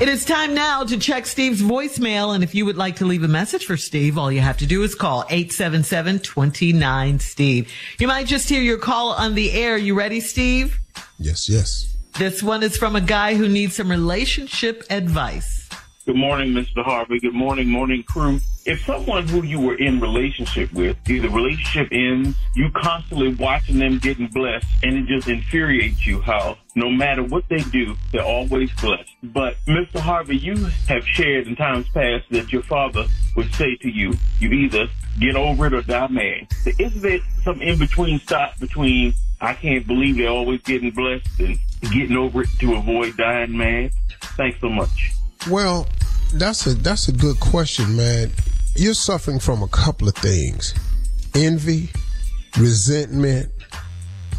It is time now to check Steve's voicemail. And if you would like to leave a message for Steve, all you have to do is call 877-29-STEVE. You might just hear your call on the air. You ready, Steve? Yes, yes. This one is from a guy who needs some relationship advice. Good morning, Mr. Harvey. Good morning, morning crew. If someone who you were in relationship with, either relationship ends, you constantly watching them getting blessed, and it just infuriates you how no matter what they do, they're always blessed. But Mr. Harvey, you have shared in times past that your father would say to you, you either get over it or die mad. Isn't there some in between stop between I can't believe they're always getting blessed and getting over it to avoid dying mad? Thanks so much. Well, that's a that's a good question, man. You're suffering from a couple of things: envy, resentment,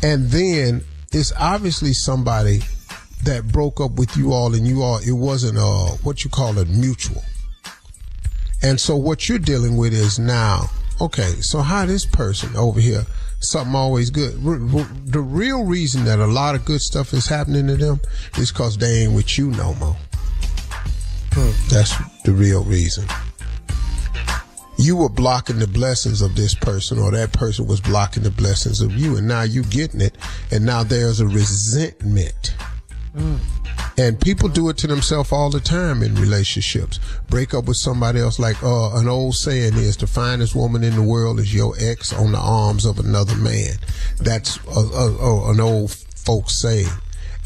and then it's obviously somebody that broke up with you all, and you all it wasn't uh what you call it mutual. And so what you're dealing with is now, okay, so how this person over here, something always good. R- r- the real reason that a lot of good stuff is happening to them is because they ain't with you no more. That's the real reason. You were blocking the blessings of this person, or that person was blocking the blessings of you, and now you're getting it, and now there's a resentment. And people do it to themselves all the time in relationships. Break up with somebody else, like uh, an old saying is, the finest woman in the world is your ex on the arms of another man. That's a, a, a, an old folks saying.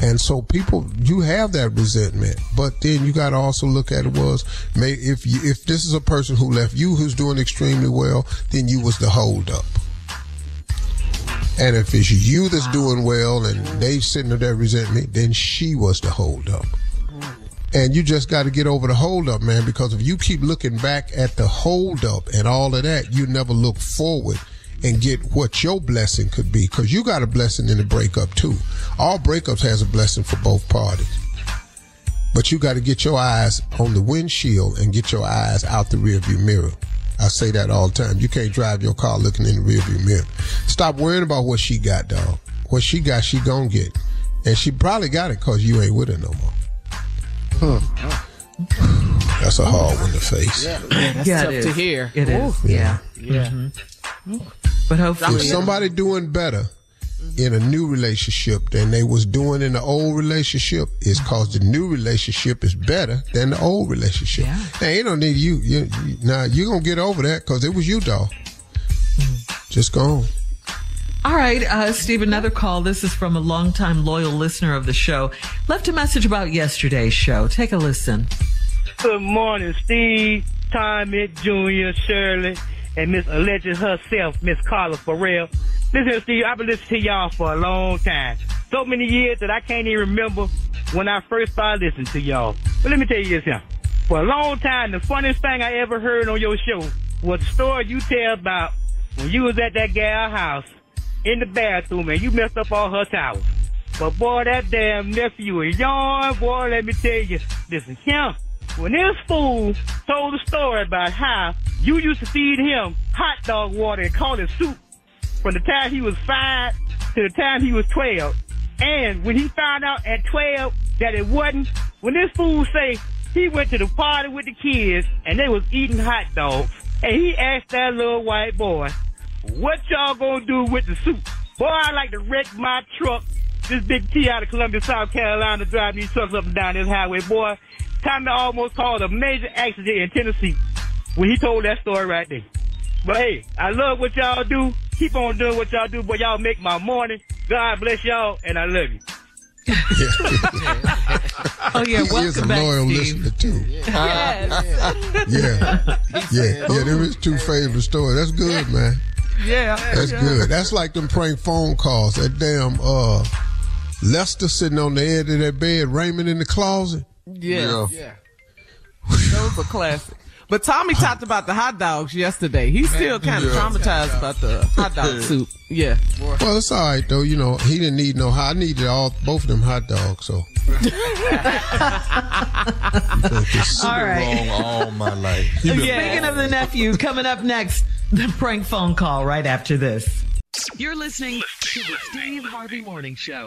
And so people, you have that resentment, but then you got to also look at it was, may, if you, if this is a person who left you who's doing extremely well, then you was the hold up. And if it's you that's doing well and they sitting there resentment, then she was the hold up. And you just got to get over the hold up, man, because if you keep looking back at the hold up and all of that, you never look forward and get what your blessing could be because you got a blessing in the breakup too. All breakups has a blessing for both parties. But you got to get your eyes on the windshield and get your eyes out the rearview mirror. I say that all the time. You can't drive your car looking in the rearview mirror. Stop worrying about what she got, dog. What she got, she gonna get. And she probably got it because you ain't with her no more. That's a hard one to face. Yeah, that's Yeah, tough to hear. It is, yeah. Yeah. Mm-hmm. But hopefully, If somebody doing better in a new relationship than they was doing in the old relationship, it's cause the new relationship is better than the old relationship. Yeah. Now, you don't need you. you, you now you gonna get over that because it was you, dog. Just go on. All right, uh, Steve, another call. This is from a longtime loyal listener of the show. Left a message about yesterday's show. Take a listen. Good morning, Steve, Tommy, Junior, Shirley, and Miss Alleged herself, Miss Carla Ferrell. Listen, Steve, I've been listening to y'all for a long time. So many years that I can't even remember when I first started listening to y'all. But let me tell you this here. For a long time, the funniest thing I ever heard on your show was the story you tell about when you was at that gal house in the bathroom and you messed up all her towels. But boy, that damn nephew of yours, boy, let me tell you, listen, him, when this fool told the story about how you used to feed him hot dog water and call it soup from the time he was five to the time he was 12. And when he found out at 12 that it wasn't, when this fool say he went to the party with the kids and they was eating hot dogs, and he asked that little white boy, what y'all gonna do with the soup? Boy, I like to wreck my truck. This big T out of Columbia, South Carolina, driving these trucks up and down this highway. Boy, Tommy almost caused a major accident in Tennessee when he told that story right there. But hey, I love what y'all do. Keep on doing what y'all do, but y'all make my morning. God bless y'all, and I love you. Oh yeah, he welcome is a back, loyal Steve. listener too. Yes. Yeah, yeah, yeah. Them is two favorite stories. That's good, man. yeah. That's good. That's like them prank phone calls. That damn uh, Lester sitting on the edge of that bed, Raymond in the closet. Yeah. yeah. That was a classic. But Tommy talked about the hot dogs yesterday. He's still kind of traumatized about the hot dog soup. Yeah. Well, it's all right though. You know, he didn't need no. Hot. I needed all both of them hot dogs. So. All right. Wrong all my life. Speaking of the nephew, coming up next, the prank phone call right after this. You're listening to the Steve Harvey Morning Show.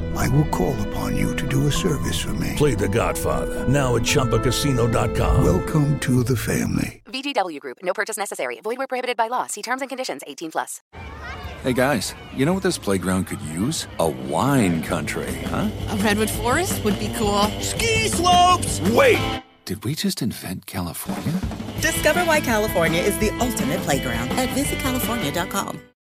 I will call upon you to do a service for me. Play The Godfather now at ChumbaCasino.com. Welcome to the family. VGW Group. No purchase necessary. Void where prohibited by law. See terms and conditions. 18 plus. Hey guys, you know what this playground could use? A wine country, huh? A redwood forest would be cool. Ski slopes! Wait! Did we just invent California? Discover why California is the ultimate playground at visitcalifornia.com.